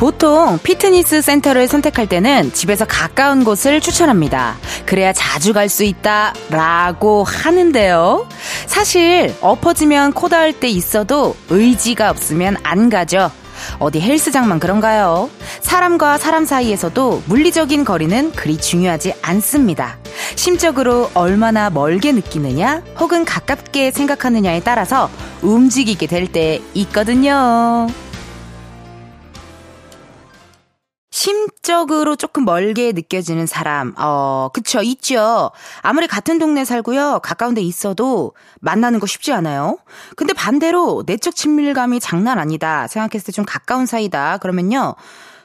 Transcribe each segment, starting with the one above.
보통 피트니스 센터를 선택할 때는 집에서 가까운 곳을 추천합니다. 그래야 자주 갈 수 있다 라고 하는데요. 사실 엎어지면 코 닿을 때 있어도 의지가 없으면 안 가죠. 어디 헬스장만 그런가요? 사람과 사람 사이에서도 물리적인 거리는 그리 중요하지 않습니다. 심적으로 얼마나 멀게 느끼느냐 혹은 가깝게 생각하느냐에 따라서 움직이게 될 때 있거든요. 심적으로 조금 멀게 느껴지는 사람, 어, 그쵸, 있죠. 아무리 같은 동네 살고요, 가까운 데 있어도 만나는 거 쉽지 않아요. 근데 반대로 내적 친밀감이 장난 아니다 생각했을 때 좀 가까운 사이다. 그러면요,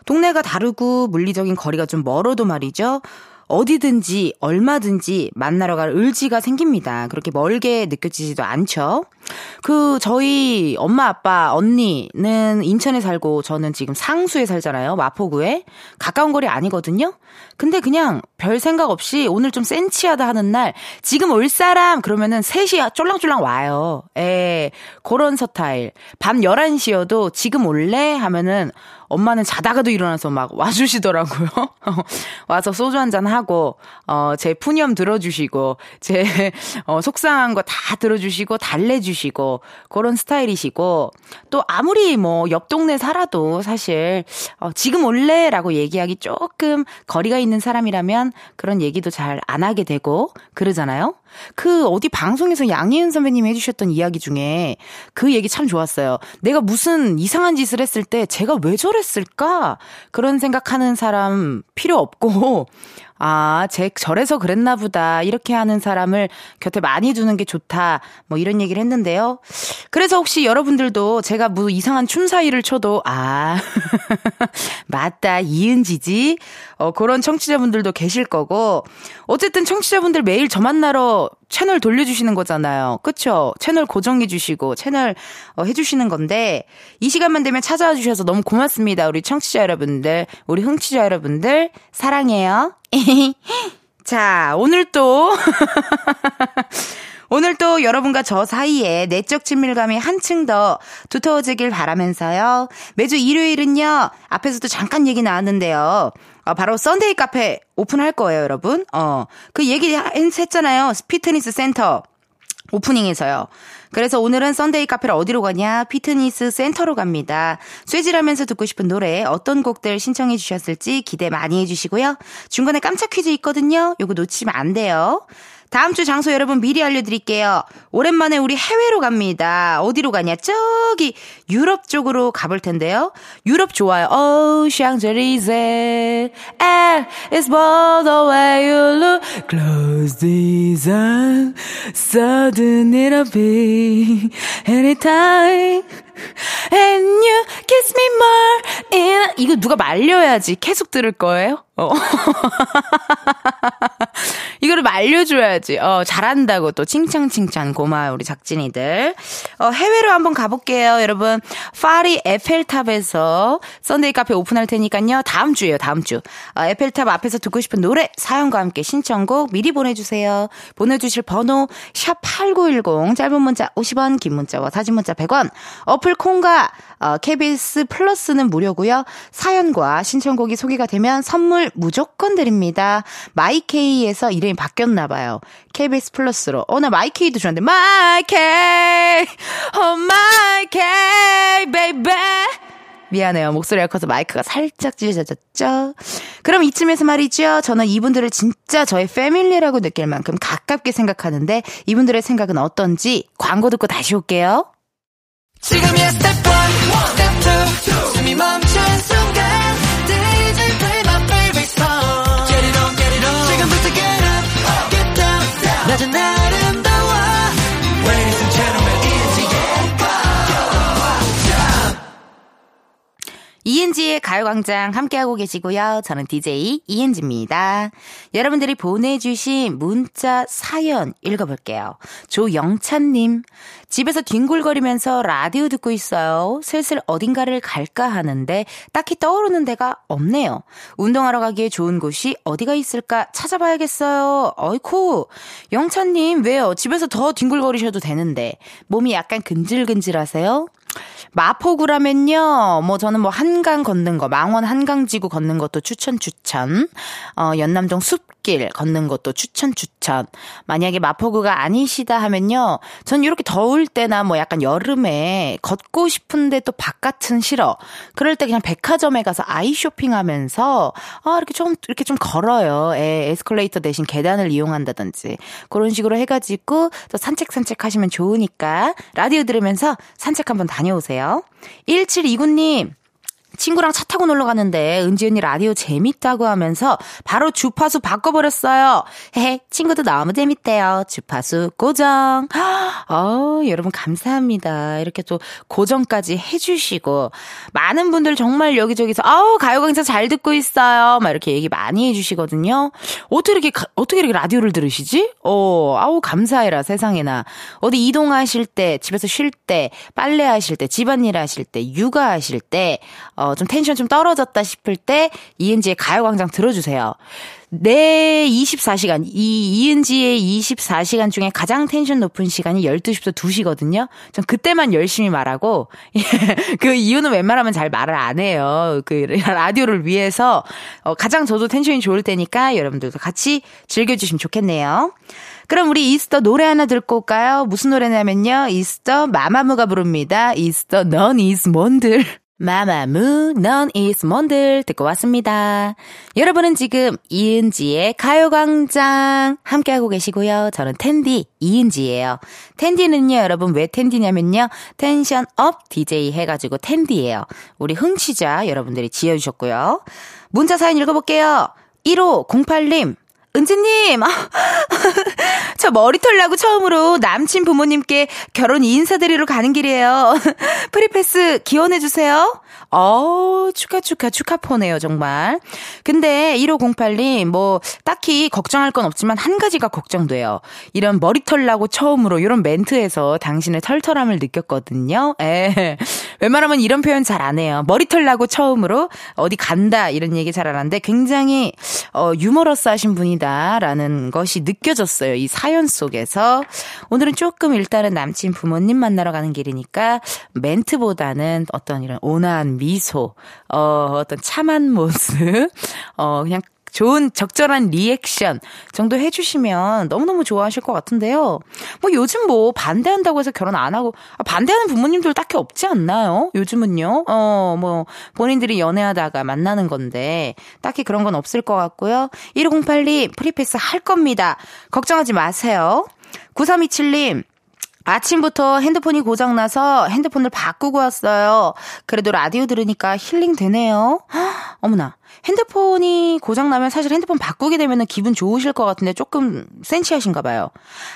동네가 다르고 물리적인 거리가 좀 멀어도 말이죠. 어디든지 얼마든지 만나러 갈 의지가 생깁니다. 그렇게 멀게 느껴지지도 않죠. 그 저희 엄마 아빠 언니는 인천에 살고 저는 지금 상수에 살잖아요. 마포구에 가까운 거리 아니거든요. 근데 그냥 별 생각 없이 오늘 좀 센치하다 하는 날 지금 올 사람 그러면은 3시 쫄랑쫄랑 와요. 에 그런 서타일. 밤 11시여도 지금 올래 하면은 엄마는 자다가도 일어나서 막 와주시더라고요. 와서 소주 한 잔 하고, 어, 제 푸념 들어주시고, 제, 어, 속상한 거 다 들어주시고, 달래주시고, 그런 스타일이시고, 또 아무리 뭐, 옆 동네 살아도 사실, 어, 지금 올래? 라고 얘기하기 조금 거리가 있는 사람이라면 그런 얘기도 잘 안 하게 되고, 그러잖아요? 그 어디 방송에서 양희은 선배님이 해주셨던 이야기 중에 그 얘기 참 좋았어요. 내가 무슨 이상한 짓을 했을 때 제가 왜 저 랬을까? 그런 생각하는 사람 필요 없고, 아, 제 절에서 그랬나 보다. 이렇게 하는 사람을 곁에 많이 두는 게 좋다. 뭐 이런 얘기를 했는데요. 그래서 혹시 여러분들도 제가 뭐 이상한 춤 사이를 쳐도 아, 맞다. 이은지지. 어, 그런 청취자분들도 계실 거고. 어쨌든 청취자분들 매일 저 만나러 채널 돌려주시는 거잖아요. 그쵸? 채널 고정해주시고, 채널 어, 해주시는 건데, 이 시간만 되면 찾아와 주셔서 너무 고맙습니다. 우리 청취자 여러분들, 우리 흥취자 여러분들, 사랑해요. 자, 오늘 또, 오늘 또 여러분과 저 사이에 내적 친밀감이 한층 더 두터워지길 바라면서요. 매주 일요일은요, 앞에서도 잠깐 얘기 나왔는데요. 어, 바로 Sunday 카페 오픈할 거예요, 여러분. 어, 그 얘기 했잖아요. 피트니스 센터 오프닝에서요. 그래서 오늘은 Sunday 카페를 어디로 가냐? 피트니스 센터로 갑니다. 쇠질하면서 듣고 싶은 노래 어떤 곡들 신청해 주셨을지 기대 많이 해주시고요. 중간에 깜짝 퀴즈 있거든요. 요거 놓치면 안 돼요. 다음 주 장소 여러분 미리 알려드릴게요. 오랜만에 우리 해외로 갑니다. 어디로 가냐? 저기 유럽 쪽으로 가볼 텐데요. 유럽 좋아요. Oh, Champs-Élysées. And it's all the way you look. Close these eyes. Sudden it'll be anytime. And you kiss me more. In... 이거 누가 말려야지. 계속 들을 거예요? 어. 이거를 말려줘야지. 어, 잘한다고 또 칭찬 칭찬 고마워 우리 작진이들. 어, 해외로 한번 가볼게요, 여러분. 파리 에펠탑에서 Sunday 카페 오픈할 테니까요. 다음 주에요, 다음 주. 어, 에펠탑 앞에서 듣고 싶은 노래 사연과 함께 신청곡 미리 보내주세요. 보내주실 번호 샵 #8910 짧은 문자 50원, 긴 문자와 사진 문자 100원. 어플 콩과 어, KBS 플러스는 무료고요. 사연과 신청곡이 소개가 되면 선물 무조건 드립니다. 마이케이에서 이름이 바뀌었나 봐요. KBS 플러스로. 어, 나 마이케이도 좋아하는데 마이케이! 어, 마이케이, baby! 미안해요. 목소리가 커서 마이크가 살짝 찢어졌죠? 그럼 이쯤에서 말이죠. 저는 이분들을 진짜 저의 family라고 느낄 만큼 가깝게 생각하는데 이분들의 생각은 어떤지 광고 듣고 다시 올게요. 지금이야 스텝 1, 스텝 2, 숨이 멈춘 순간 DJ play my favorite song Get it on, get it on 지금부터 get up, get down 낮은 아 이은지의 가요광장 함께하고 계시고요. 저는 DJ 이은지입니다. 여러분들이 보내주신 문자 사연 읽어볼게요. 조영찬님, 집에서 뒹굴거리면서 라디오 듣고 있어요. 슬슬 어딘가를 갈까 하는데 딱히 떠오르는 데가 없네요. 운동하러 가기에 좋은 곳이 어디가 있을까 찾아봐야겠어요. 어이쿠. 영찬님, 왜요? 집에서 더 뒹굴거리셔도 되는데. 몸이 약간 근질근질하세요? 마포구라면요, 뭐 저는 뭐 한강 걷는 거, 망원 한강지구 걷는 것도 추천 추천. 어, 연남동 숲길 걷는 것도 추천 추천. 만약에 마포구가 아니시다 하면요, 전 이렇게 더울 때나 뭐 약간 여름에 걷고 싶은데 또 바깥은 싫어. 그럴 때 그냥 백화점에 가서 아이 쇼핑하면서 아 이렇게 좀 이렇게 좀 걸어요. 에, 에스컬레이터 대신 계단을 이용한다든지 그런 식으로 해가지고 또 산책 산책 하시면 좋으니까 라디오 들으면서 산책 한번 다 녀오세요. 1729님 친구랑 차 타고 놀러 갔는데 은지 언니 라디오 재밌다고 하면서 바로 주파수 바꿔버렸어요. 헤헤, 친구도 너무 재밌대요. 주파수 고정. 어, 여러분 감사합니다. 이렇게 또 고정까지 해주시고 많은 분들 정말 여기저기서 아우 가요광장 잘 듣고 있어요. 막 이렇게 얘기 많이 해주시거든요. 어떻게 이렇게 어떻게 이렇게 라디오를 들으시지? 어, 아우 감사해라 세상에나 어디 이동하실 때 집에서 쉴 때 빨래하실 때 집안일 하실 때 육아하실 때 어, 어, 좀 텐션 좀 떨어졌다 싶을 때 이은지의 가요광장 들어주세요. 내 24시간, 이 이은지의 24시간 중에 가장 텐션 높은 시간이 12시부터 2시거든요. 전 그때만 열심히 말하고, 그 이유는 웬만하면 잘 말을 안 해요. 그 라디오를 위해서, 어, 가장 저도 텐션이 좋을 때니까 여러분들도 같이 즐겨주시면 좋겠네요. 그럼 우리 이스터 노래 하나 듣고 올까요? 무슨 노래냐면요. 이스터 마마무가 부릅니다. 이스터 넌 is 뭔들. 마마무, 넌 is 뭔들 듣고 왔습니다. 여러분은 지금 이은지의 가요광장 함께하고 계시고요. 저는 텐디 이은지예요. 텐디는요, 여러분 왜 텐디냐면요. tension up DJ 해가지고 텐디예요. 우리 흥취자 여러분들이 지어주셨고요. 문자 사연 읽어볼게요. 1508님, 은지님, 아, 저 머리털 나고 처음으로 남친 부모님께 결혼 인사드리러 가는 길이에요. free pass 기원해주세요. 어, 축하, 축하, 축하포네요, 정말. 근데 1508님, 뭐, 딱히 걱정할 건 없지만 한 가지가 걱정돼요. 이런 머리털 나고 처음으로 이런 멘트에서 당신의 털털함을 느꼈거든요. 에, 웬만하면 이런 표현 잘 안 해요. 머리털 나고 처음으로 어디 간다, 이런 얘기 잘 안 하는데 굉장히, 어, 유머러스 하신 분이다, 라는 것이 느껴졌어요. 이 사연 속에서. 오늘은 조금 일단은 남친 부모님 만나러 가는 길이니까 멘트보다는 어떤 이런 온화한 미소, 어, 어떤 참한 모습, 어, 그냥 좋은 적절한 리액션 정도 해주시면 너무너무 좋아하실 것 같은데요. 뭐 요즘 뭐 반대한다고 해서 결혼 안 하고 아, 반대하는 부모님들 딱히 없지 않나요? 요즘은요. 어, 뭐 본인들이 연애하다가 만나는 건데 딱히 그런 건 없을 것 같고요. 1508님 프리패스 할 겁니다. 걱정하지 마세요. 9327님 아침부터 핸드폰이 고장나서 핸드폰을 바꾸고 왔어요. 그래도 라디오 들으니까 힐링 되네요. 어머나. 핸드폰이 고장나면 사실 핸드폰 바꾸게 되면 기분 좋으실 것 같은데 조금 센치하신가 봐요.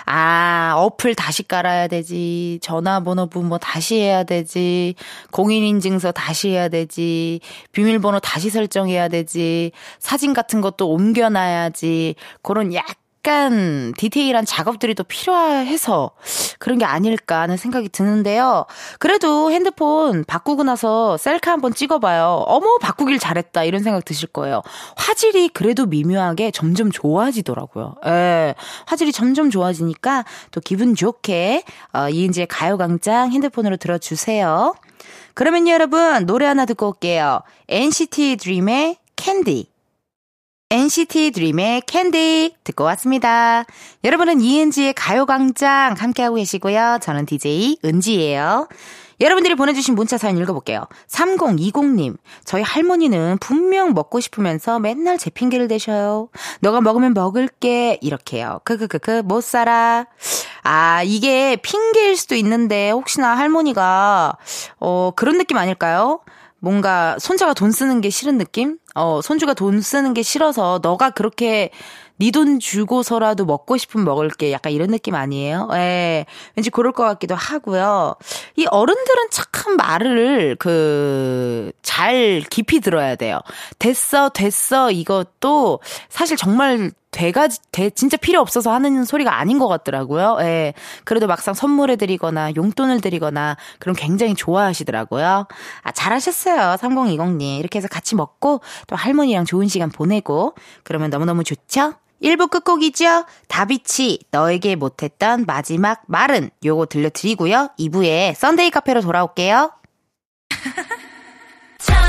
아, 어플 다시 깔아야 되지. 전화번호부 뭐 다시 해야 되지. 공인인증서 다시 해야 되지. 비밀번호 다시 설정해야 되지. 사진 같은 것도 옮겨놔야지. 그런 약 약간 디테일한 작업들이 또 필요해서 그런 게 아닐까 하는 생각이 드는데요. 그래도 핸드폰 바꾸고 나서 셀카 한번 찍어봐요. 어머, 바꾸길 잘했다. 이런 생각 드실 거예요. 화질이 그래도 미묘하게 점점 좋아지더라고요. 예. 화질이 점점 좋아지니까 또 기분 좋게, 어, 이은지의 가요광장 핸드폰으로 들어주세요. 그러면 여러분, 노래 하나 듣고 올게요. NCT 드림의 캔디. NCT 드림의 캔디 듣고 왔습니다. 여러분은 이은지의 가요광장 함께하고 계시고요. 저는 DJ 은지예요. 여러분들이 보내주신 문자 사연 읽어볼게요. 3020님, 저희 할머니는 분명 먹고 싶으면서 맨날 제 핑계를 대셔요. 너가 먹으면 먹을게. 이렇게요. 크크크크, 못 살아. 아, 이게 핑계일 수도 있는데, 혹시나 할머니가, 어, 그런 느낌 아닐까요? 뭔가 손자가 돈 쓰는 게 싫은 느낌? 어, 손주가 돈 쓰는 게 싫어서 너가 그렇게 네 돈 주고서라도 먹고 싶으면 먹을게. 약간 이런 느낌 아니에요? 예. 왠지 그럴 것 같기도 하고요. 이 어른들은 참 말을 그, 잘 깊이 들어야 돼요. 됐어, 됐어, 이것도 사실 정말 돼가, 돼, 진짜 필요 없어서 하는 소리가 아닌 것 같더라고요. 예. 그래도 막상 선물해 드리거나 용돈을 드리거나 그럼 굉장히 좋아하시더라고요. 아, 잘하셨어요. 3020님. 이렇게 해서 같이 먹고 또 할머니랑 좋은 시간 보내고 그러면 너무너무 좋죠? 1부 끝곡이죠? 다비치, 너에게 못했던 마지막 말은 요거 들려드리고요. 2부에 썬데이 카페로 돌아올게요.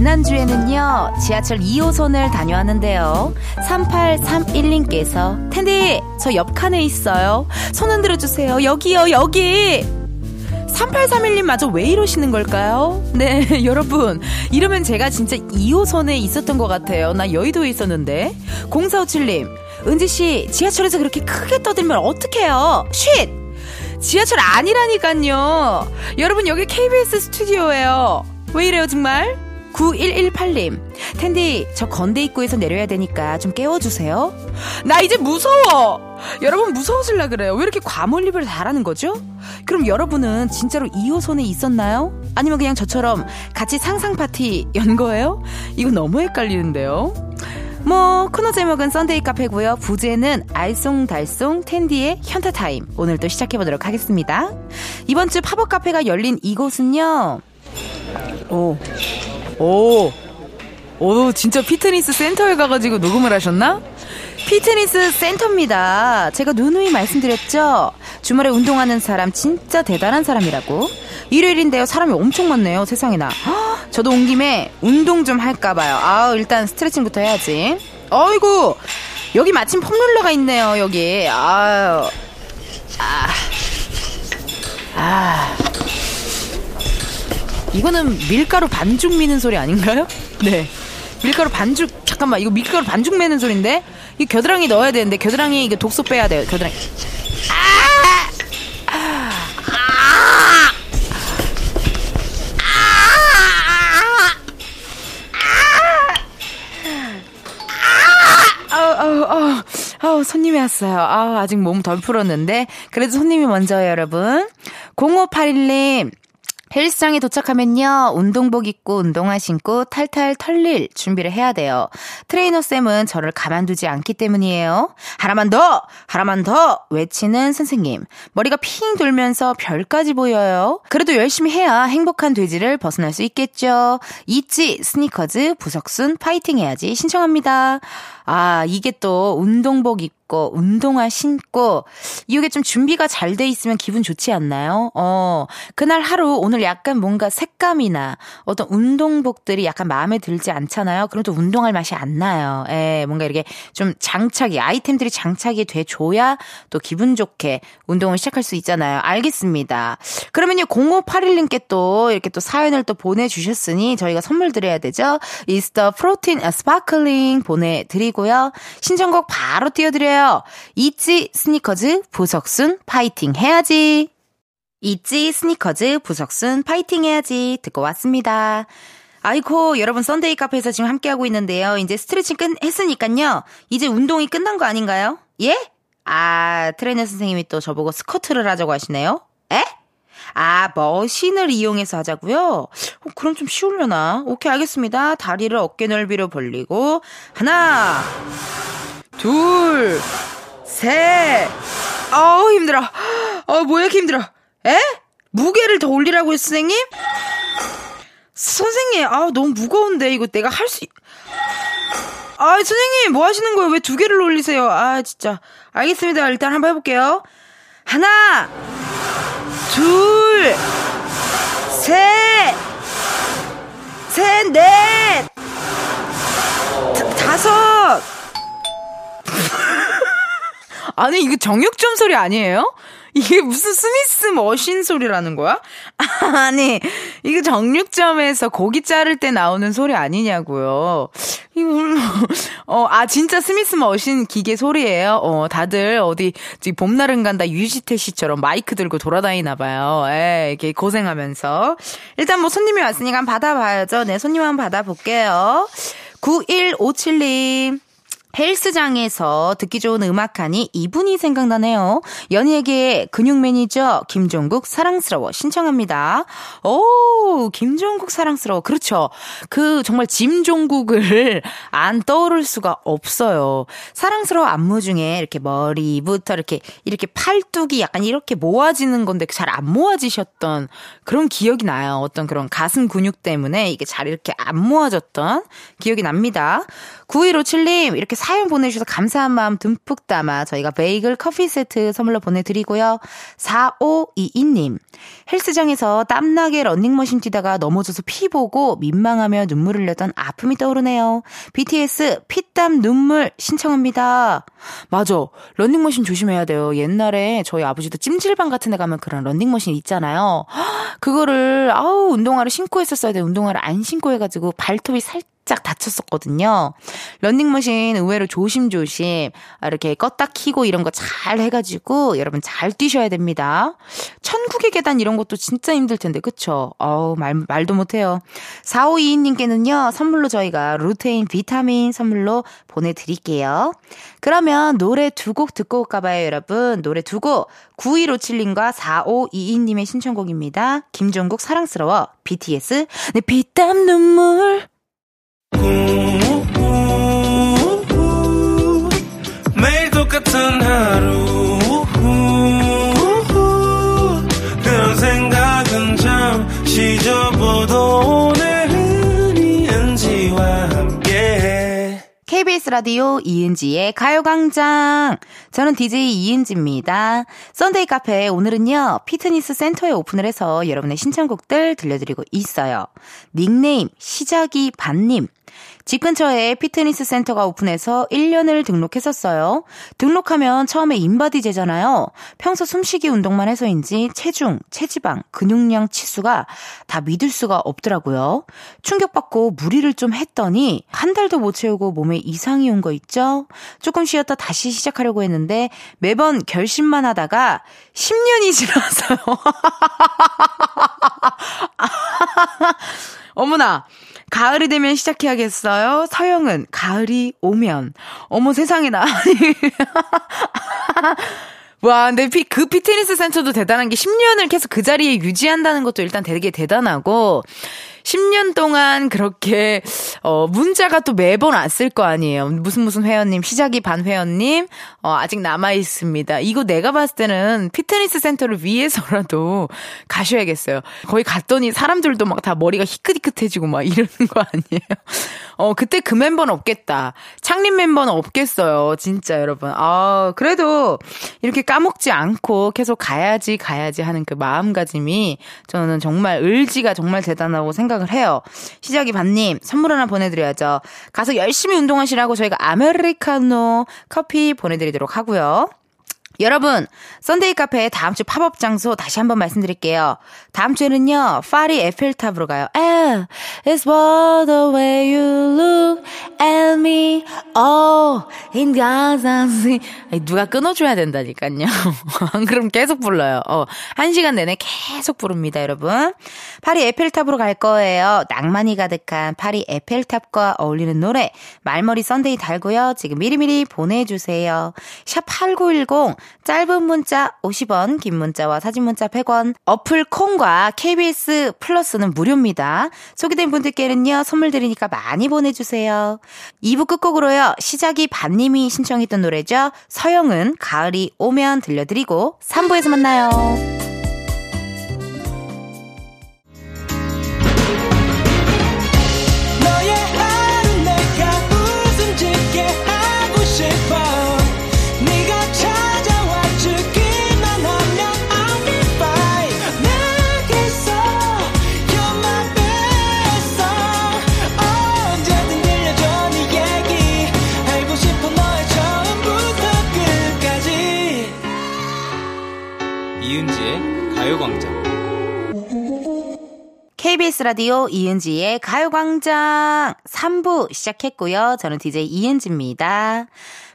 지난주에는요, 지하철 2호선을 다녀왔는데요. 3831님께서, 텐디, 저 옆칸에 있어요. 손 흔들어 주세요. 여기요, 여기! 3831님 마저 왜 이러시는 걸까요? 네, 여러분. 이러면 제가 진짜 2호선에 있었던 것 같아요. 나 여의도에 있었는데. 0457님, 은지씨, 지하철에서 그렇게 크게 떠들면 어떡해요? 쉿! 지하철 아니라니깐요. 여러분, 여기 KBS 스튜디오예요. 왜 이래요, 정말? 9118님, 텐디, 저 건대 입구에서 내려야 되니까 좀 깨워주세요. 나 이제 무서워! 여러분 무서워질라 그래요. 왜 이렇게 과몰입을 잘하는 거죠? 그럼 여러분은 진짜로 2호선에 있었나요? 아니면 그냥 저처럼 같이 상상 파티 연 거예요? 이거 너무 헷갈리는데요. 뭐 코너 제목은 썬데이 카페고요. 부제는 알쏭달쏭 텐디의 현타 타임. 오늘 또 시작해 보도록 하겠습니다. 이번 주 팝업 카페가 열린 이곳은요. 오, 오, 오, 진짜 피트니스 센터에 가가지고 녹음을 하셨나? 피트니스 센터입니다. 제가 누누이 말씀드렸죠? 주말에 운동하는 사람 진짜 대단한 사람이라고. 일요일인데요. 사람이 엄청 많네요. 세상에나. 허, 저도 온 김에 운동 좀 할까봐요. 아 일단 스트레칭부터 해야지. 어이구, 여기 마침 foam roller가 있네요. 여기. 아유. 아. 아. 이거는 밀가루 반죽 미는 소리 아닌가요? 네. 밀가루 반죽, 잠깐만, 이거 밀가루 반죽 매는 소리인데? 이 겨드랑이 넣어야 되는데, 겨드랑이 이거 독소 빼야 돼요, 겨드랑이. 아! 아! 아! 아우, 아우, 아우, 아우, 손님이 왔어요. 아우, 아직 몸 덜 풀었는데. 그래도 손님이 먼저예요, 여러분. 0581님, 헬스장에 도착하면요, 운동복 입고 운동화 신고 탈탈 털릴 준비를 해야 돼요. 트레이너 쌤은 저를 가만두지 않기 때문이에요. 하나만 더! 하나만 더! 외치는 선생님. 머리가 핑 돌면서 별까지 보여요. 그래도 열심히 해야 행복한 돼지를 벗어날 수 있겠죠. 있지, 스니커즈, 부석순, 파이팅 해야지 신청합니다. 아, 이게 또 운동복 입고 운동화 신고 이게 좀 준비가 잘 돼 있으면 기분 좋지 않나요? 어, 그날 하루 오늘 약간 뭔가 색감이나 어떤 운동복들이 약간 마음에 들지 않잖아요. 그럼 또 운동할 맛이 안 나요. 예, 뭔가 이렇게 좀 장착이 아이템들이 장착이 돼 줘야 또 기분 좋게 운동을 시작할 수 있잖아요. 알겠습니다. 그러면요 0581님께 또 이렇게 또 사연을 또 보내주셨으니 저희가 선물 드려야 되죠. 이스터 프로틴 스파클링 보내드리고 고요 신청곡 바로 띄워드려요. 있지 스니커즈 부석순 파이팅 해야지. 있지 스니커즈 부석순 파이팅 해야지 듣고 왔습니다. 아이코 여러분 썬데이 카페에서 지금 함께하고 있는데요. 이제 스트레칭 끝 했으니까요. 이제 운동이 끝난 거 아닌가요? 예? 아 트레이너 선생님이 또 저보고 스쿼트를 하자고 하시네요. 에? 아, 머신을 이용해서 하자고요? 어, 그럼 좀 쉬우려나? 오케이, 알겠습니다. 다리를 어깨 넓이로 벌리고 하나, 둘, 셋. 아우, 힘들어. 어, 뭐야, 이렇게 힘들어. 에? 무게를 더 올리라고요, 선생님? 선생님, 아, 너무 무거운데 이거 내가 할 수. 아, 선생님, 뭐 하시는 거예요? 왜 두 개를 올리세요? 아, 진짜. 알겠습니다. 일단 한번 해볼게요. 하나, 둘, 셋, 셋, 넷, 다섯. 아니, 이거 정육점 소리 아니에요? 이게 무슨 스미스 머신 소리라는 거야? 아니, 이거 정육점에서 고기 자를 때 나오는 소리 아니냐고요. 어, 아, 진짜 스미스 머신 기계 소리예요 어, 다들 어디, 봄날은 간다 유지태 씨처럼 마이크 들고 돌아다니나 봐요. 에, 이렇게 고생하면서. 일단 뭐 손님이 왔으니까 받아봐야죠. 네, 손님 한번 받아볼게요. 9157님. 헬스장에서 듣기 좋은 음악하니 이분이 생각나네요. 연예계의 근육 매니저 김종국 사랑스러워 신청합니다. 오, 김종국 사랑스러워. 그렇죠. 그 정말 짐종국을 안 떠오를 수가 없어요. 사랑스러워 안무 중에 이렇게 머리부터 이렇게 이렇게 팔뚝이 약간 이렇게 모아지는 건데 잘 안 모아지셨던 그런 기억이 나요. 어떤 그런 가슴 근육 때문에 이게 잘 이렇게 안 모아졌던 기억이 납니다. 9157님, 이렇게 사연 보내주셔서 감사한 마음 듬뿍 담아 저희가 베이글 커피 세트 선물로 보내드리고요. 4522님, 헬스장에서 땀나게 런닝머신 뛰다가 넘어져서 피 보고 민망하며 눈물 흘렸던 아픔이 떠오르네요. BTS 피땀 눈물 신청합니다. 맞아. 런닝머신 조심해야 돼요. 옛날에 저희 아버지도 찜질방 같은 데 가면 그런 런닝머신 있잖아요. 그거를 아우 운동화를 신고 했었어야 돼. 운동화를 안 신고 해가지고 발톱이 살짝 살짝 다쳤었거든요. 런닝머신 의외로 조심조심 이렇게 껐다 키고 이런 거 잘 해가지고 여러분 잘 뛰셔야 됩니다. 천국의 계단 이런 것도 진짜 힘들 텐데 그쵸? 어우 말, 말도 못해요. 4522님께는요 선물로 저희가 루테인 비타민 선물로 보내드릴게요. 그러면 노래 두 곡 듣고 올까봐요 여러분. 노래 두 곡 9157님과 4522님의 신청곡입니다. 김종국 사랑스러워 BTS 내 피땀 눈물 매일 똑같은 하루 KBS 라디오 이은지의 가요광장. 저는 DJ 이은지입니다. 썬데이 카페 오늘은요, 피트니스 센터에 오픈을 해서 여러분의 신청곡들 들려드리고 있어요. 닉네임, 시작이 반님. 집 근처에 피트니스 센터가 오픈해서 1년을 등록했었어요. 등록하면 처음에 인바디 제잖아요. 평소 숨쉬기 운동만 해서인지 체중, 체지방, 근육량 치수가 다 믿을 수가 없더라고요. 충격받고 무리를 좀 했더니 한 달도 못 채우고 몸에 이상이 온 거 있죠? 조금 쉬었다 다시 시작하려고 했는데 매번 결심만 하다가 10년이 지났어요. 어머나, 가을이 되면 시작해야겠어요. 서영은 가을이 오면. 어머 세상에나. 와, 근데 피, 그 피트니스 센터도 대단한 게 10년을 계속 그 자리에 유지한다는 것도 일단 되게 대단하고 10년 동안 그렇게 어 문자가 또 매번 왔을 거 아니에요. 무슨 무슨 회원님, 시작이 반 회원님 어 아직 남아 있습니다. 이거 내가 봤을 때는 피트니스 센터를 위해서라도 가셔야겠어요. 거기 갔더니 사람들도 막 다 머리가 희끗희끗해지고 막 이러는 거 아니에요. 어 그때 그 멤버는 없겠다. 창립 멤버는 없겠어요. 진짜 여러분. 아, 그래도 이렇게 까먹지 않고 계속 가야지 가야지 하는 그 마음가짐이 저는 정말 의지가 정말 대단하고 생각 생각을 해요. 시작이 반님, 선물 하나 보내드려야죠. 가서 열심히 운동하시라고 저희가 아메리카노 커피 보내드리도록 하고요. 여러분, 썬데이 카페 다음 주 팝업 장소 다시 한번 말씀드릴게요. 다음 주에는요, 파리 에펠탑으로 가요. Ah, it's what the way you look at me. Oh, in Gaza. 누가 끊어줘야 된다니까요. 그럼 계속 불러요. 어, 한 시간 내내 계속 부릅니다, 여러분. 파리 에펠탑으로 갈 거예요. 낭만이 가득한 파리 에펠탑과 어울리는 노래. 말머리 썬데이 달고요. 지금 미리미리 보내주세요. 샵 8910. 짧은 문자 50원, 긴 문자와 사진 문자 100원. 어플 콩과 KBS 플러스는 무료입니다. 소개된 분들께는요, 선물 드리니까 많이 보내주세요. 2부 끝곡으로요, 시작이 반님이 신청했던 노래죠. 서영은 가을이 오면 들려드리고 3부에서 만나요. 라디오 이은지의 가요광장 3부 시작했고요. 저는 DJ 이은지입니다.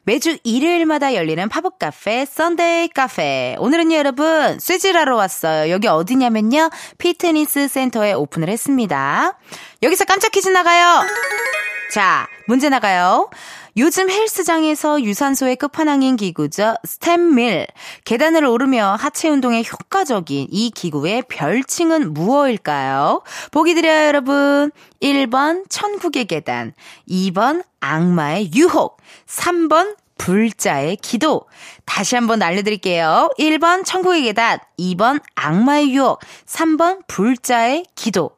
매주 일요일마다 열리는 팝업 카페 썬데이 카페. 오늘은요 여러분 쇠질하러 왔어요. 여기 어디냐면요 피트니스 센터에 오픈을 했습니다. 여기서 깜짝 퀴즈 나가요. 자 문제 나가요. 요즘 헬스장에서 유산소의 끝판왕인 기구죠. stepmill. 계단을 오르며 하체 운동에 효과적인 이 기구의 별칭은 무엇일까요? 보기 드려요, 여러분. 1번 천국의 계단, 2번 악마의 유혹, 3번 불자의 기도. 다시 한번 알려드릴게요. 1번 천국의 계단, 2번 악마의 유혹, 3번 불자의 기도.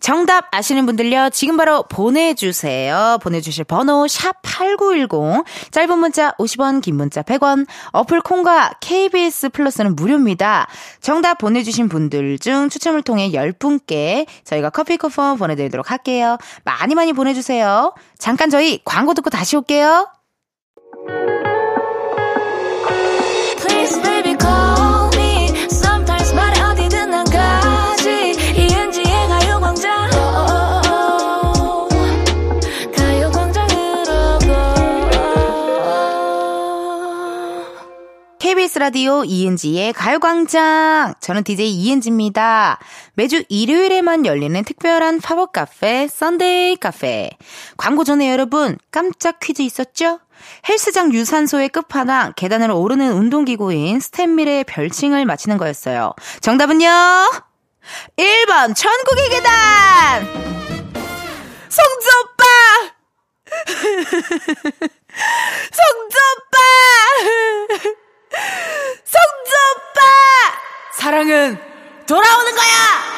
정답 아시는 분들요, 지금 바로 보내주세요. 보내주실 번호, 샵8910. 짧은 문자 50원, 긴 문자 100원. 어플 콩과 KBS 플러스는 무료입니다. 정답 보내주신 분들 중 추첨을 통해 10분께 저희가 커피 쿠폰 보내드리도록 할게요. 많이 많이 보내주세요. 잠깐 저희 광고 듣고 다시 올게요. Thank you. 라디오 이은지의 가요광장. 저는 DJ 이은지입니다. 매주 일요일에만 열리는 특별한 팝업 카페, Sunday 카페. 광고 전에 여러분, 깜짝 퀴즈 있었죠? 헬스장 유산소의 끝판왕, 계단을 오르는 운동기구인 StepMill의 별칭을 맞히는 거였어요. 정답은요? 1번, 천국의 계단! 성주 오빠! 성주 오빠! 성주 오빠! 사랑은 돌아오는 거야!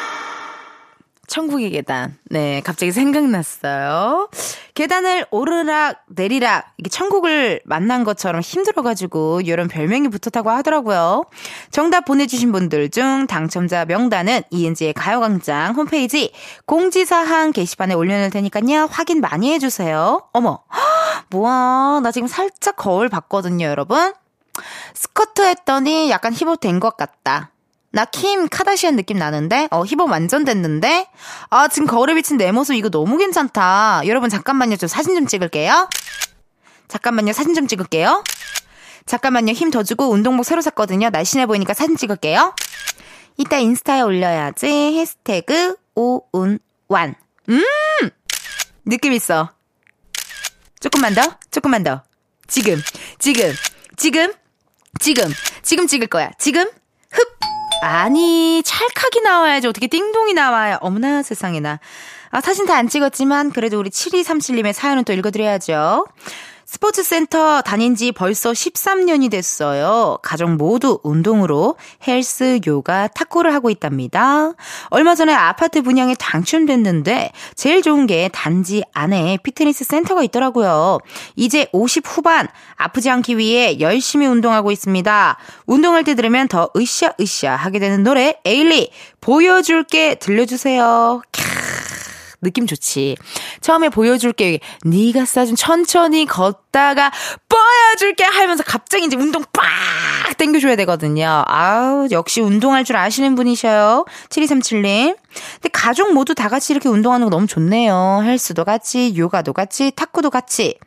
천국의 계단. 네, 갑자기 생각났어요. 계단을 오르락 내리락 이게 천국을 만난 것처럼 힘들어가지고 이런 별명이 붙었다고 하더라고요. 정답 보내주신 분들 중 당첨자 명단은 이은지의 가요광장 홈페이지 공지사항 게시판에 올려놓을 테니까요. 확인 많이 해주세요. 어머, 뭐야. 나 지금 살짝 거울 봤거든요, 여러분. 스커트 했더니 약간 힙업 된 것 같다. 나 킴 카다시안 느낌 나는데? 어, 힙업 완전 됐는데? 아, 지금 거울에 비친 내 모습 이거 너무 괜찮다. 여러분, 잠깐만요. 저 사진 좀 찍을게요. 잠깐만요. 사진 좀 찍을게요. 잠깐만요. 힘 더 주고 운동복 새로 샀거든요. 날씬해 보이니까 사진 찍을게요. 이따 인스타에 올려야지. 해시태그 오운완. 음! 느낌 있어. 조금만 더, 조금만 더. 지금, 지금, 지금, 지금, 지금 찍을 거야. 지금, 흡! 아니, 찰칵이 나와야지. 어떻게 띵동이 나와요. 어머나, 세상에나. 아, 사진 다 안 찍었지만, 그래도 우리 7237님의 사연은 또 읽어드려야죠. 스포츠센터 다닌 지 벌써 13년이 됐어요. 가족 모두 운동으로 헬스, 요가, 탁구를 하고 있답니다. 얼마 전에 아파트 분양에 당첨됐는데 제일 좋은 게 단지 안에 피트니스 센터가 있더라고요. 이제 50 후반 아프지 않기 위해 열심히 운동하고 있습니다. 운동할 때 들으면 더 으쌰으쌰 하게 되는 노래 에일리 보여줄게 들려주세요. 캬. 느낌 좋지. 처음에 보여줄게. 네가 싸준 천천히 걷다가 보여줄게 하면서 갑자기 이제 운동 빡 땡겨줘야 되거든요. 아우 역시 운동할 줄 아시는 분이셔요. 7237님. 근데 가족 모두 다 같이 이렇게 운동하는 거 너무 좋네요. 헬스도 같이, 요가도 같이, 탁구도 같이.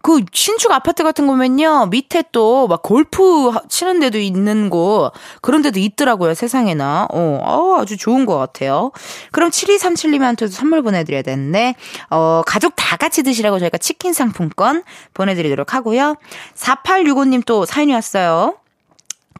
그 신축 아파트 같은 거면요. 밑에 또 막 골프 치는 데도 있는 곳 그런 데도 있더라고요. 세상에나. 어, 어 아주 좋은 것 같아요. 그럼 7237님한테도 선물 보내 드려야 되는데 어, 가족 다 같이 드시라고 저희가 치킨 상품권 보내드리도록 하고요. 4865님 또 사연이 왔어요.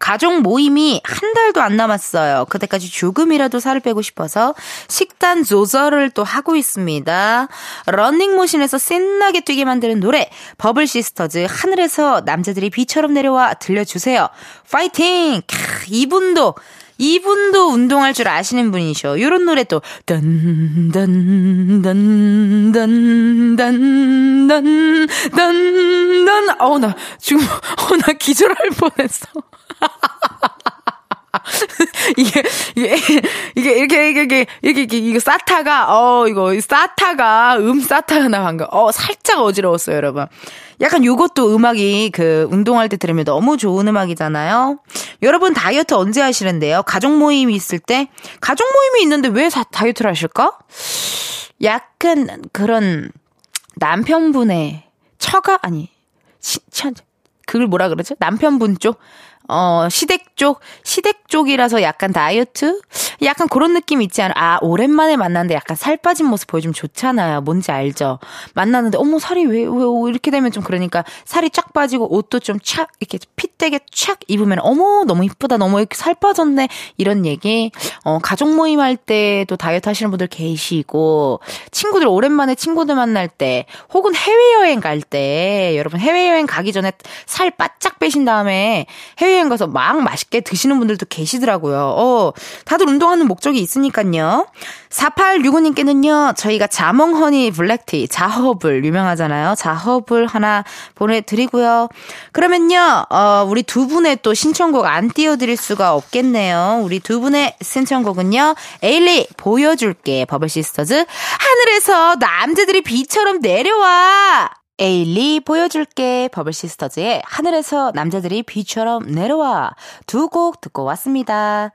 가족 모임이 한 달도 안 남았어요. 그때까지 조금이라도 살을 빼고 싶어서 식단 조절을 또 하고 있습니다. 런닝머신에서 신나게 뛰게 만드는 노래 버블 시스터즈 하늘에서 남자들이 비처럼 내려와 들려주세요. 파이팅! 캬, 이분도 이분도 운동할 줄 아시는 분이셔. 요런 노래 또, 단, 단, 단, 단, 단, 단, 단, 단. 어, 나, 지금, 어, 나 기절할 뻔했어. 이게, 이게, 이게, 이게, 이렇게, 이게, 이게, 이게, 이게, 이거 사타가, 어, 이거, 사타가, 음 사타가 나 방금, 어, 살짝 어지러웠어요, 여러분. 약간 요것도 음악이 그 운동할 때 들으면 너무 좋은 음악이잖아요. 여러분 다이어트 언제 하시는데요? 가족 모임이 있을 때? 가족 모임이 있는데 왜 다이어트를 하실까? 약간 그런 남편분의 처가, 아니, 시, 천, 그걸 뭐라 그러죠? 남편분 쪽? 어, 시댁 쪽, 시댁 쪽이라서 약간 다이어트? 약간 그런 느낌 있지 않아? 아, 오랜만에 만났는데 약간 살 빠진 모습 보여주면 좋잖아요. 뭔지 알죠? 만났는데, 어머, 살이 왜, 왜, 이렇게 되면 좀 그러니까 살이 쫙 빠지고 옷도 좀 착, 이렇게 핏되게 착 입으면, 어머, 너무 이쁘다. 너무 이렇게 살 빠졌네. 이런 얘기. 어, 가족 모임 할 때도 다이어트 하시는 분들 계시고, 친구들 오랜만에 친구들 만날 때, 혹은 해외여행 갈 때, 여러분 해외여행 가기 전에 살 바짝 빼신 다음에 해외 해외여행 가서 막 맛있게 드시는 분들도 계시더라고요. 어, 다들 운동하는 목적이 있으니까요. 4865님께는요, 저희가 자몽 honey black tea, 자허블 유명하잖아요. 자허블 하나 보내드리고요. 그러면요, 어, 우리 두 분의 또 신청곡 안 띄워드릴 수가 없겠네요. 우리 두 분의 신청곡은요, 에일리 보여줄게, 버블시스터즈. 하늘에서 남자들이 비처럼 내려와! 에일리 보여줄게 버블시스터즈의 하늘에서 남자들이 비처럼 내려와 두 곡 듣고 왔습니다.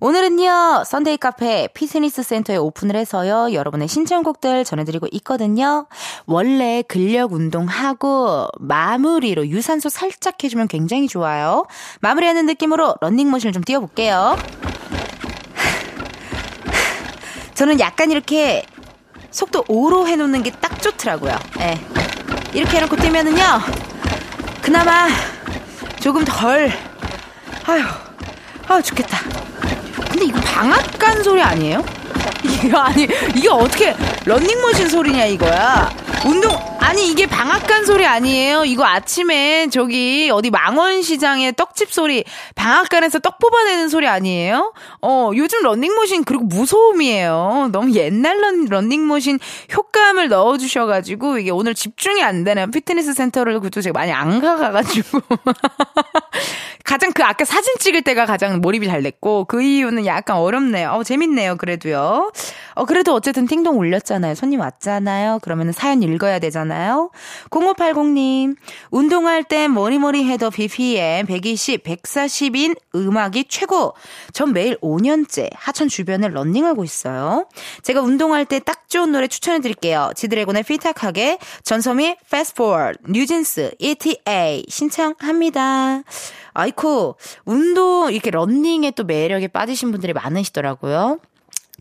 오늘은요 Sunday 카페 피트니스 센터에 오픈을 해서요 여러분의 신청곡들 전해드리고 있거든요. 원래 근력 운동하고 마무리로 유산소 살짝 해주면 굉장히 좋아요. 마무리하는 느낌으로 런닝머신을 좀 뛰어볼게요. 저는 약간 이렇게 속도 5로 해놓는 게 딱 좋더라고요. 네. 이렇게 해놓고 뛰면은요, 그나마 조금 덜, 아휴, 아휴, 좋겠다. 근데 이거 방앗간 소리 아니에요? 이거 아니, 이게 어떻게 런닝머신 소리냐 이거야. 운동, 아니 이게 방앗간 소리 아니에요? 이거 아침에 저기 어디 망원시장에 떡집 소리 방앗간에서 떡 뽑아내는 소리 아니에요? 어 요즘 런닝머신 그리고 무소음이에요. 너무 옛날 런, 런닝머신 효과음을 넣어주셔가지고 이게 오늘 집중이 안 되네요. 피트니스 센터를 그도 제가 많이 안 가가지고 가장 그 아까 사진 찍을 때가 가장 몰입이 잘 됐고 그 이유는 약간 어렵네요. 어 재밌네요. 그래도요. 어 그래도 어쨌든 띵동 울렸잖아요. 손님 왔잖아요. 그러면 사연 읽어야 되잖아요. 있나요? 0580님, 운동할 땐 머리머리 해도 BPM 120, 140인 음악이 최고. 전 매일 5년째 하천 주변을 런닝하고 있어요. 제가 운동할 때 딱 좋은 노래 추천해 드릴게요. 지드래곤의 피탁하게, 전섬이 Fast Forward, 뉴진스, ETA 신청합니다. 아이코, 운동, 이렇게 런닝에 또 매력에 빠지신 분들이 많으시더라고요.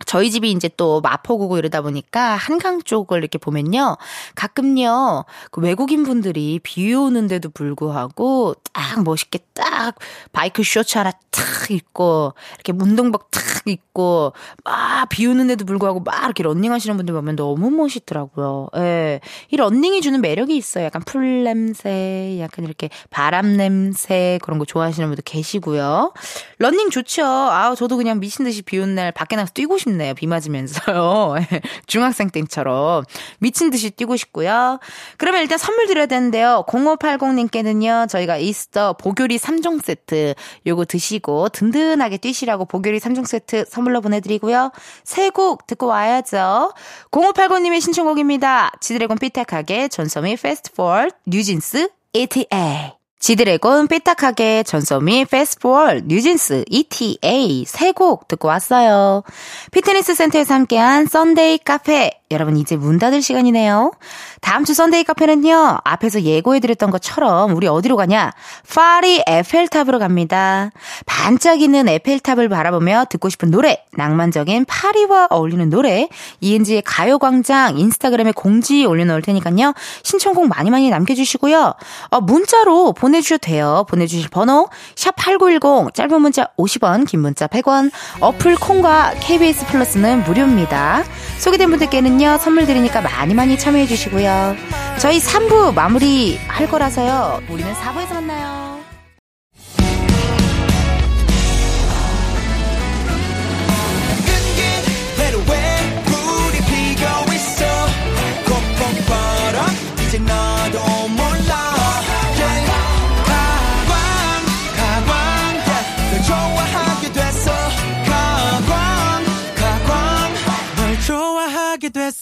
저희 집이 이제 또 마포구고 이러다 보니까 한강 쪽을 이렇게 보면요. 가끔요, 그 외국인 분들이 비 오는데도 불구하고 딱 멋있게 딱 바이크 쇼츠 하나 탁 입고, 이렇게 운동복 탁 입고, 막 비 오는데도 불구하고 막 이렇게 런닝 하시는 분들 보면 너무 멋있더라고요. 예. 이 런닝이 주는 매력이 있어요. 약간 풀 냄새, 약간 이렇게 바람 냄새, 그런 거 좋아하시는 분들 계시고요. 런닝 좋죠. 아 저도 그냥 미친 듯이 비 오는 날 밖에 나가서 뛰고 싶네요. 비 맞으면서요. 중학생 때처럼. 미친 듯이 뛰고 싶고요. 그러면 일단 선물 드려야 되는데요. 0580님께는요, 저희가 이스터 보교리 3종 세트 요거 드시고 든든하게 뛰시라고 보교리 3종 세트 선물로 보내드리고요. 세 곡 듣고 와야죠. 0580님의 신청곡입니다. 지드래곤 삐딱하게 전소미 Fast Forward 뉴진스 ETA. 지드래곤 삐딱하게 전소미 Fast Forward 뉴진스 ETA 세 곡 듣고 왔어요. 피트니스 센터에서 함께한 Sunday 카페 여러분 이제 문 닫을 시간이네요. 다음 주 Sunday 카페는요. 앞에서 예고해드렸던 것처럼 우리 어디로 가냐? 파리 에펠탑으로 갑니다. 반짝이는 에펠탑을 바라보며 듣고 싶은 노래, 낭만적인 파리와 어울리는 노래, 이은지의 가요광장 인스타그램에 공지 올려놓을 테니까요. 신청곡 많이 많이 남겨주시고요. 어, 문자로 보내주셔도 돼요. 보내주실 번호 샵8910 짧은 문자 50원, 긴 문자 100원 어플 콩과 KBS 플러스는 무료입니다. 소개된 분들께는요. 선물 드리니까 많이 많이 참여해 주시고요. 저희 3부 마무리 할 거라서요. 우리는 4부에서 만나요.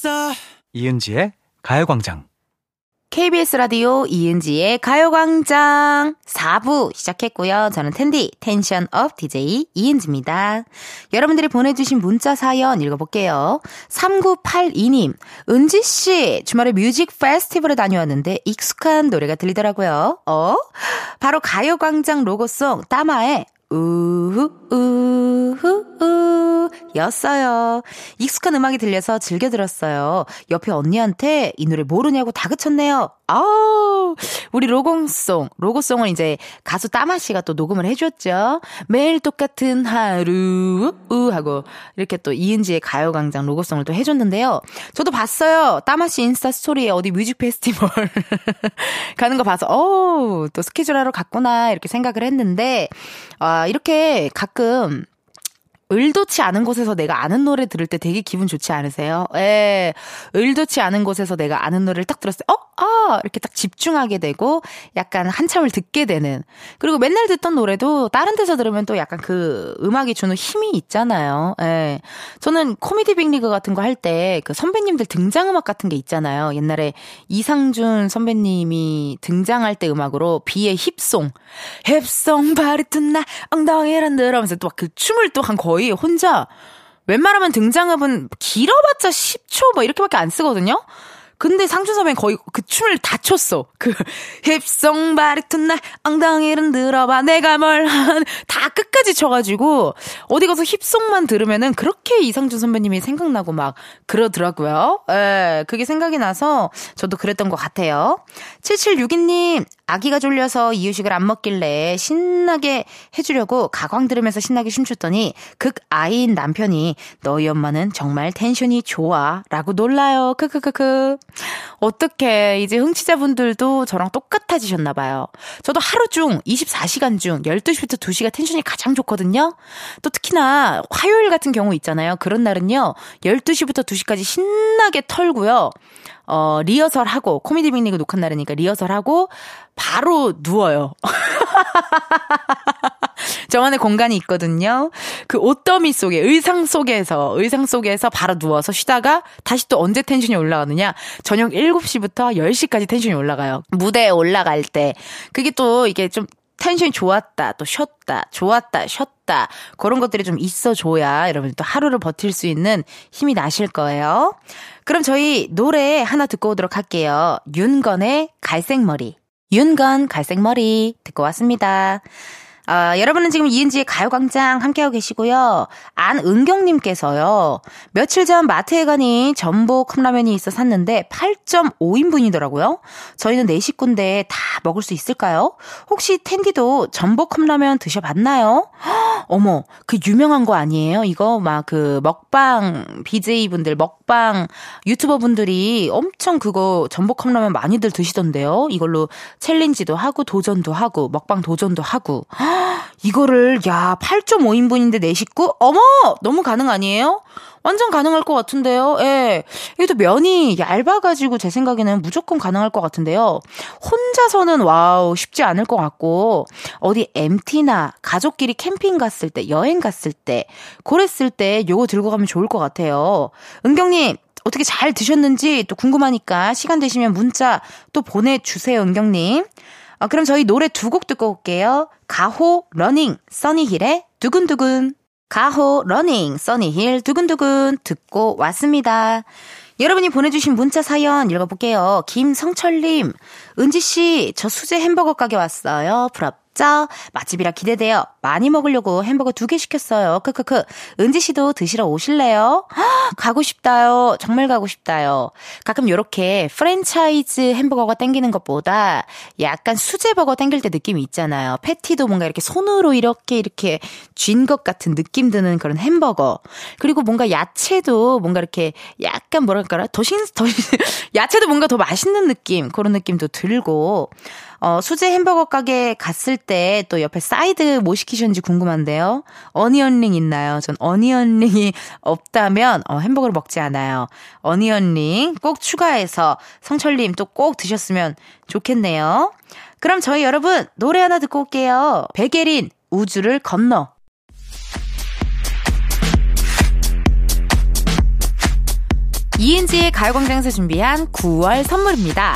있어. 이은지의 가요광장. KBS 라디오 이은지의 가요광장 4부 시작했고요. 저는 텐디 tension up DJ 이은지입니다. 여러분들이 보내주신 문자 사연 읽어볼게요. 3982님 은지씨 주말에 뮤직 페스티벌에 다녀왔는데 익숙한 노래가 들리더라고요. 어? 바로 가요광장 로고송 따마의 우후 우후 우 였어요. 익숙한 음악이 들려서 즐겨 들었어요. 옆에 언니한테 이 노래 모르냐고 다그쳤네요. 아우, 우리 로공송, 로고송을 이제 가수 따마 씨가 또 녹음을 해줬죠. 매일 똑같은 하루, 우, 하고, 이렇게 또 이은지의 가요광장 로고송을 또 해줬는데요. 저도 봤어요. 따마 씨 인스타 스토리에 어디 뮤직 페스티벌 가는 거 봐서, 어우, 또 스케줄 하러 갔구나, 이렇게 생각을 했는데, 아, 이렇게 가끔, 의도치 않은 곳에서 내가 아는 노래 들을 때 되게 기분 좋지 않으세요? 예. 의도치 않은 곳에서 내가 아는 노래를 딱 들었을 때, 어? 아! 이렇게 딱 집중하게 되고, 약간 한참을 듣게 되는. 그리고 맨날 듣던 노래도 다른 데서 들으면 또 약간 그 음악이 주는 힘이 있잖아요. 예. 저는 코미디 빅리그 같은 거 할 때 그 선배님들 등장음악 같은 게 있잖아요. 옛날에 이상준 선배님이 등장할 때 음악으로 비의 힙송. 힙송 바리톤나 엉덩이를 늘어면서 또 막 그 춤을 또 한 거의 거의 혼자 웬만하면 등장음은 길어봤자 10초 뭐 이렇게밖에 안 쓰거든요. 근데 상준 선배는 거의 그 춤을 다 췄어. 그 힙송 바리톤 날 엉덩이를 들어봐 내가 뭘다 끝까지 춰가지고 어디 가서 힙송만 들으면은 그렇게 이상준 선배님이 생각나고 막 그러더라고요. 예, 그게 생각이 나서 저도 그랬던 것 같아요. 7762님 아기가 졸려서 이유식을 안 먹길래 신나게 해주려고 가광 들으면서 신나게 춤췄더니 극 아이인 남편이 너희 엄마는 정말 텐션이 좋아 라고 놀라요. 크크크크. 어떻게 이제 흥취자분들도 저랑 똑같아지셨나 봐요. 저도 하루 중 24시간 중 12시부터 2시가 텐션이 가장 좋거든요. 또 특히나 화요일 같은 경우 있잖아요. 그런 날은요. 12시부터 2시까지 신나게 털고요. 어, 리허설하고, 코미디 빅리그 녹화 날이니까 리허설하고, 바로 누워요. 저만의 공간이 있거든요. 그 옷더미 속에, 의상 속에서, 의상 속에서 바로 누워서 쉬다가 다시 또 언제 텐션이 올라가느냐? 저녁 7시부터 10시까지 텐션이 올라가요. 무대에 올라갈 때. 그게 또 이게 좀 텐션이 좋았다, 또 쉬었다, 좋았다, 쉬었다. 그런 것들이 좀 있어줘야 여러분 또 하루를 버틸 수 있는 힘이 나실 거예요. 그럼 저희 노래 하나 듣고 오도록 할게요. 윤건의 갈색머리. 윤건 갈색머리 듣고 왔습니다. 아, 여러분은 지금 이은지의 가요광장 함께하고 계시고요. 안은경님께서요. 며칠 전 마트에 가니 전복 컵라면이 있어 샀는데 8.5인분이더라고요. 저희는 4 식구인데 다 먹을 수 있을까요? 혹시 텐디도 전복 컵라면 드셔봤나요? 어머, 그 유명한 거 아니에요? 이거 막 그 먹방 BJ분들, 먹방 유튜버 분들이 엄청 그거 전복 컵라면 많이들 드시던데요. 이걸로 챌린지도 하고 도전도 하고 먹방 도전도 하고. 이거를 야 8.5인분인데 4 식구? 어머 너무 가능 아니에요? 완전 가능할 것 같은데요. 예. 이것도 면이 얇아가지고 제 생각에는 무조건 가능할 것 같은데요. 혼자서는 와우 쉽지 않을 것 같고 어디 MT나 가족끼리 캠핑 갔을 때 여행 갔을 때 그랬을 때 요거 들고 가면 좋을 것 같아요. 은경님 어떻게 잘 드셨는지 또 궁금하니까 시간 되시면 문자 또 보내주세요 은경님. 아, 그럼 저희 노래 두 곡 듣고 올게요. 가호 Running 써니힐의 두근두근 가호 Running 써니힐 두근두근 듣고 왔습니다. 여러분이 보내주신 문자 사연 읽어볼게요. 김성철님, 은지씨, 저 수제 햄버거 가게 왔어요. 짜 맛집이라 기대돼요. 많이 먹으려고 햄버거 두 개 시켰어요. 크크크. 은지 씨도 드시러 오실래요? 가고 싶다요. 정말 가고 싶다요. 가끔 요렇게 프랜차이즈 햄버거가 땡기는 것보다 약간 수제버거 땡길 때 느낌이 있잖아요. 패티도 뭔가 이렇게 손으로 이렇게 이렇게 쥔 것 같은 느낌 드는 그런 햄버거. 그리고 뭔가 야채도 뭔가 이렇게 약간 뭐랄까나 더 신, 더, 야채도 뭔가 더 맛있는 느낌. 그런 느낌도 들고. 어, 수제 햄버거 가게 갔을 때 또 옆에 사이드 뭐 시키셨는지 궁금한데요. onion ring 있나요? 전 onion ring이 없다면 어, 햄버거를 먹지 않아요. onion ring 꼭 추가해서 성철님 또 꼭 드셨으면 좋겠네요. 그럼 저희 여러분 노래 하나 듣고 올게요. 백예린 우주를 건너. 이은지의 가요광장에서 준비한 9월 선물입니다.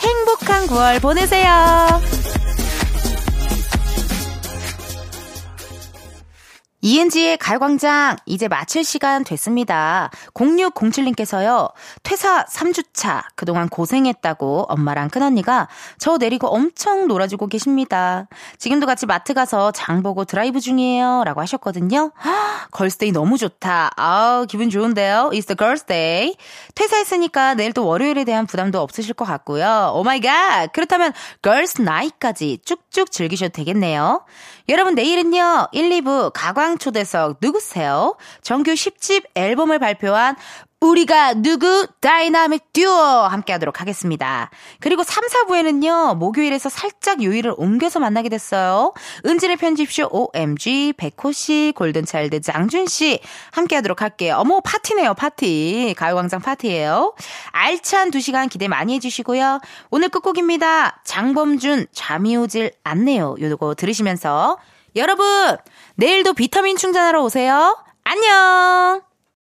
행복한 9월 보내세요. 이은지의 가요광장 이제 마칠 시간 됐습니다. 0607님께서요. 퇴사 3주차 그동안 고생했다고 엄마랑 큰언니가 저 내리고 엄청 놀아주고 계십니다. 지금도 같이 마트 가서 장 보고 드라이브 중이에요 라고 하셨거든요. Girls day 너무 좋다. 아우 기분 좋은데요. It's the girls day. 퇴사했으니까 내일 또 월요일에 대한 부담도 없으실 것 같고요. Oh my god 그렇다면 girls night까지 쭉쭉 즐기셔도 되겠네요. 여러분 내일은요 1, 2부 가광 초대석 누구세요? 정규 10집 앨범을 발표한 우리가 누구 다이나믹 듀오 함께 하도록 하겠습니다. 그리고 3, 4부에는요, 목요일에서 살짝 요일을 옮겨서 만나게 됐어요. 은진의 편집쇼 OMG, 백호 씨, 골든차일드 장준 씨 함께 하도록 할게요. 어머, 파티네요, 파티. 가요광장 파티예요 알찬 2시간 기대 많이 해 주시고요. 오늘 끝곡입니다. 장범준, 잠이 오질 않네요. 요거 들으시면서. 여러분, 내일도 비타민 충전하러 오세요. 안녕!